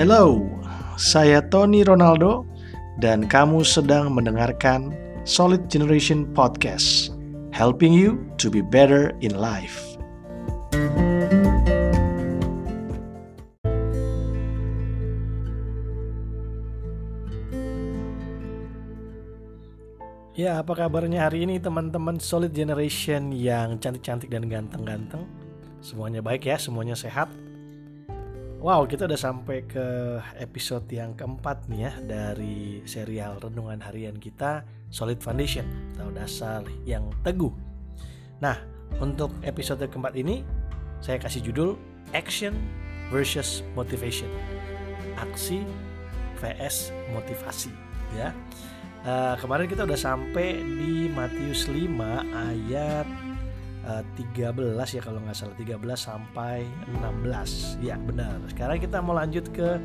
Hello, saya Tony Ronaldo dan kamu sedang mendengarkan Solid Generation Podcast, helping you to be better in life. Ya, apa kabarnya hari ini teman-teman Solid Generation yang cantik-cantik dan ganteng-ganteng? Semuanya baik ya, semuanya sehat. Wow, kita udah sampai ke episode yang keempat nih ya dari serial renungan harian kita Solid Foundation atau dasar yang teguh. Nah, untuk episode keempat ini saya kasih judul Action versus Motivation. Aksi vs motivasi ya. Uh, kemarin kita udah sampai di Matius 5 ayat eh, 13 ya kalau nggak salah. 13 sampai 16 ya benar. Sekarang kita mau lanjut ke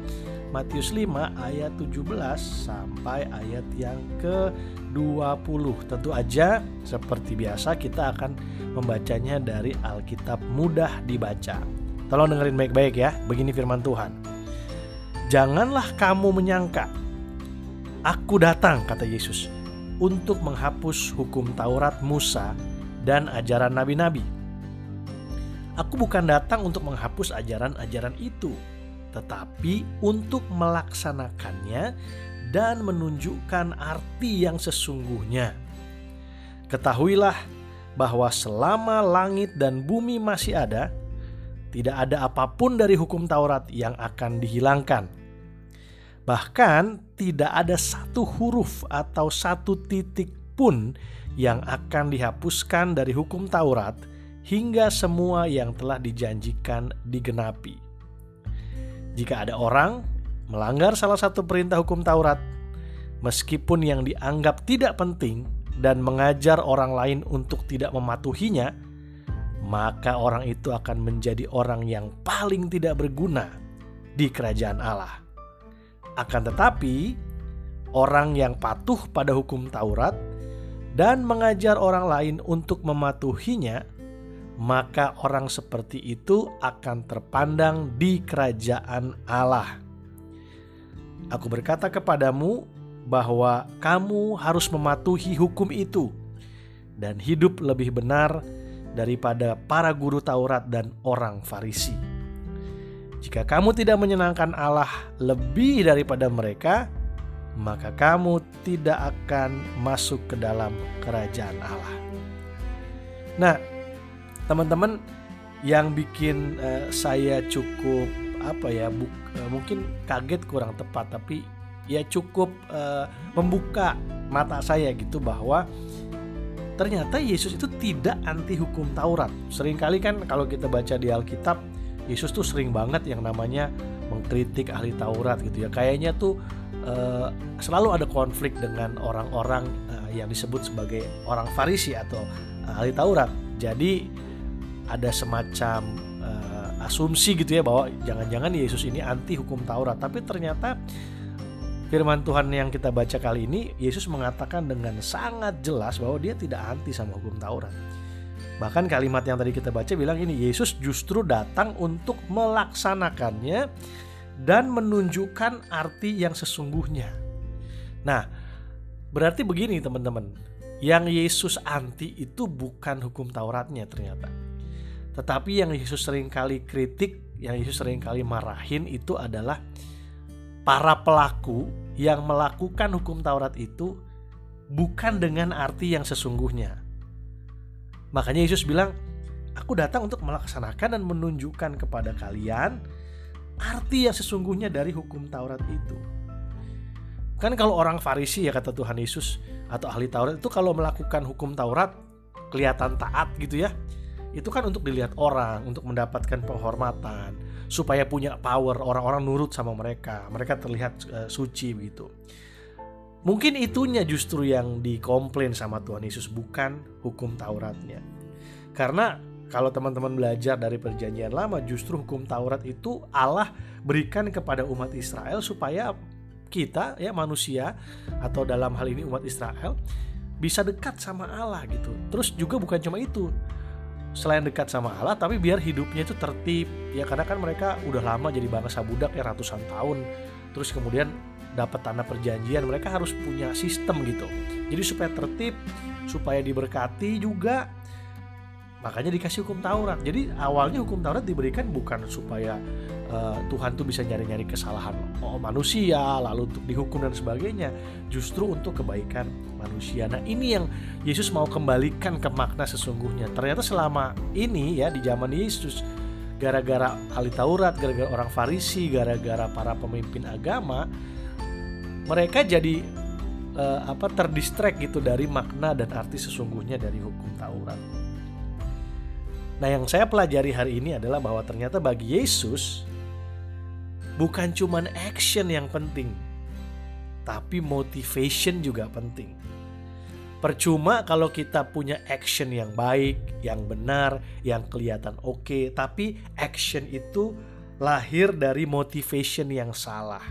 Matius 5 ayat 17 sampai ayat yang ke 20 tentu aja seperti biasa kita akan membacanya dari Alkitab mudah dibaca. Tolong dengerin baik-baik ya. Begini firman Tuhan. Janganlah kamu menyangka Aku datang, kata Yesus, untuk menghapus hukum Taurat Musa dan ajaran nabi-nabi. Aku bukan datang untuk menghapus ajaran-ajaran itu, tetapi untuk melaksanakannya dan menunjukkan arti yang sesungguhnya. Ketahuilah bahwa selama langit dan bumi masih ada, tidak ada apa pun dari hukum Taurat yang akan dihilangkan Bahkan tidak ada satu huruf atau satu titik pun yang akan dihapuskan dari hukum Taurat hingga semua yang telah dijanjikan digenapi. Jika ada orang melanggar salah satu perintah hukum Taurat, meskipun yang dianggap tidak penting dan mengajar orang lain untuk tidak mematuhinya, maka orang itu akan menjadi orang yang paling tidak berguna di kerajaan Allah. Akan tetapi, orang yang patuh pada hukum Taurat dan mengajar orang lain untuk mematuhinya, maka orang seperti itu akan terpandang di kerajaan Allah. Aku berkata kepadamu bahwa kamu harus mematuhi hukum itu dan hidup lebih benar daripada para guru Taurat dan orang Farisi. Jika kamu tidak menyenangkan Allah lebih daripada mereka, maka kamu tidak akan masuk ke dalam kerajaan Allah. Nah, teman-teman yang bikin uh, saya cukup apa ya, bu, uh, mungkin kaget kurang tepat, tapi ya cukup uh, membuka mata saya gitu bahwa ternyata Yesus itu tidak anti hukum Taurat. Seringkali kan kalau kita baca di Alkitab Yesus tuh sering banget yang namanya mengkritik ahli Taurat gitu ya. Kayaknya tuh uh, selalu ada konflik dengan orang-orang uh, yang disebut sebagai orang Farisi atau uh, ahli Taurat. Jadi ada semacam uh, asumsi gitu ya bahwa jangan-jangan Yesus ini anti hukum Taurat. Tapi ternyata firman Tuhan yang kita baca kali ini Yesus mengatakan dengan sangat jelas bahwa dia tidak anti sama hukum Taurat. Bahkan kalimat yang tadi kita baca bilang ini Yesus justru datang untuk melaksanakannya dan menunjukkan arti yang sesungguhnya. Nah, berarti begini teman-teman. Yang Yesus anti itu bukan hukum Tauratnya ternyata. Tetapi yang Yesus sering kali kritik, yang Yesus sering kali marahin itu adalah para pelaku yang melakukan hukum Taurat itu bukan dengan arti yang sesungguhnya Makanya Yesus bilang, aku datang untuk melaksanakan dan menunjukkan kepada kalian arti yang sesungguhnya dari hukum Taurat itu. Kan kalau orang Farisi ya kata Tuhan Yesus atau ahli Taurat itu kalau melakukan hukum Taurat kelihatan taat gitu ya. Itu kan untuk dilihat orang, untuk mendapatkan penghormatan, supaya punya power, orang-orang nurut sama mereka, mereka terlihat uh, suci begitu. Mungkin itunya justru yang dikomplain sama Tuhan Yesus bukan hukum Tauratnya. Karena kalau teman-teman belajar dari perjanjian lama justru hukum Taurat itu Allah berikan kepada umat Israel supaya kita ya manusia atau dalam hal ini umat Israel bisa dekat sama Allah gitu. Terus juga bukan cuma itu. selain dekat sama Allah tapi biar hidupnya itu tertib ya karena kan mereka udah lama jadi bangsa budak ya ratusan tahun terus kemudian dapat tanah perjanjian mereka harus punya sistem gitu jadi supaya tertib supaya diberkati juga makanya dikasih hukum Taurat. Jadi awalnya hukum Taurat diberikan bukan supaya uh, Tuhan tuh bisa nyari-nyari kesalahan oh, manusia lalu untuk dihukum dan sebagainya. Justru untuk kebaikan manusia. Nah ini yang Yesus mau kembalikan ke makna sesungguhnya. Ternyata selama ini ya di zaman Yesus gara-gara ahli Taurat gara-gara orang Farisi gara-gara para pemimpin agama mereka jadi uh, apa terdistract gitu dari makna dan arti sesungguhnya dari hukum Taurat Nah, yang saya pelajari hari ini adalah bahwa ternyata bagi Yesus bukan cuma action yang penting, tapi motivation juga penting. Percuma kalau kita punya action yang baik, yang benar, yang kelihatan oke, okay, tapi action itu lahir dari motivation yang salah.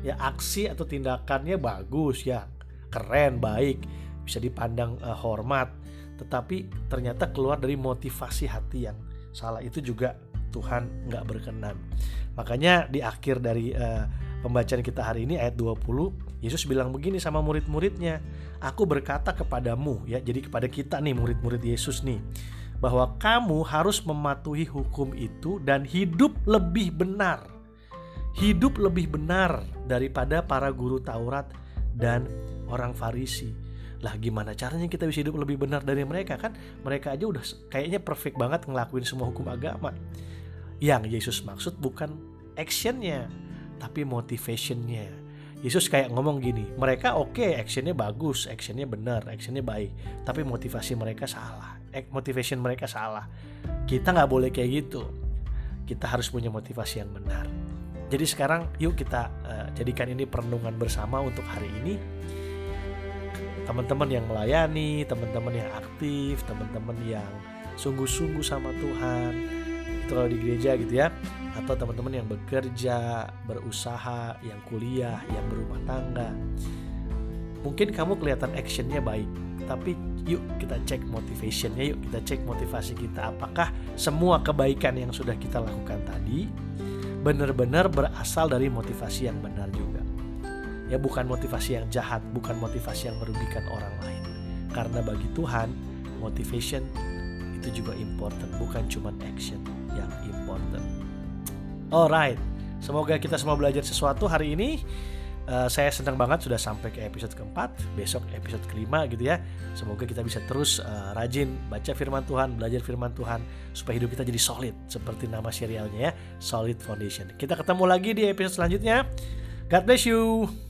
Ya aksi atau tindakannya bagus ya, keren, baik, bisa dipandang uh, hormat, tetapi ternyata keluar dari motivasi hati yang salah itu juga Tuhan nggak berkenan. Makanya di akhir dari uh, pembacaan kita hari ini ayat 20 Yesus bilang begini sama murid-muridnya, aku berkata kepadamu ya, jadi kepada kita nih murid-murid Yesus nih bahwa kamu harus mematuhi hukum itu dan hidup lebih benar. Hidup lebih benar daripada para guru Taurat dan orang Farisi lah gimana caranya kita bisa hidup lebih benar dari mereka kan? Mereka aja udah kayaknya perfect banget ngelakuin semua hukum agama. Yang Yesus maksud bukan actionnya tapi motivationnya. Yesus kayak ngomong gini mereka oke okay, actionnya bagus actionnya benar actionnya baik tapi motivasi mereka salah motivation mereka salah. Kita nggak boleh kayak gitu. Kita harus punya motivasi yang benar. Jadi sekarang yuk kita uh, jadikan ini perenungan bersama untuk hari ini teman-teman yang melayani, teman-teman yang aktif, teman-teman yang sungguh-sungguh sama Tuhan. Itu kalau di gereja gitu ya. Atau teman-teman yang bekerja, berusaha, yang kuliah, yang berumah tangga. Mungkin kamu kelihatan actionnya baik, tapi yuk kita cek motivationnya, yuk kita cek motivasi kita. Apakah semua kebaikan yang sudah kita lakukan tadi benar-benar berasal dari motivasi yang benar juga ya bukan motivasi yang jahat, bukan motivasi yang merugikan orang lain. Karena bagi Tuhan, motivation itu juga important, bukan cuma action yang important. Alright, semoga kita semua belajar sesuatu hari ini. Uh, saya senang banget sudah sampai ke episode keempat, besok episode kelima gitu ya. Semoga kita bisa terus uh, rajin baca firman Tuhan, belajar firman Tuhan supaya hidup kita jadi solid seperti nama serialnya ya, Solid Foundation. Kita ketemu lagi di episode selanjutnya. God bless you.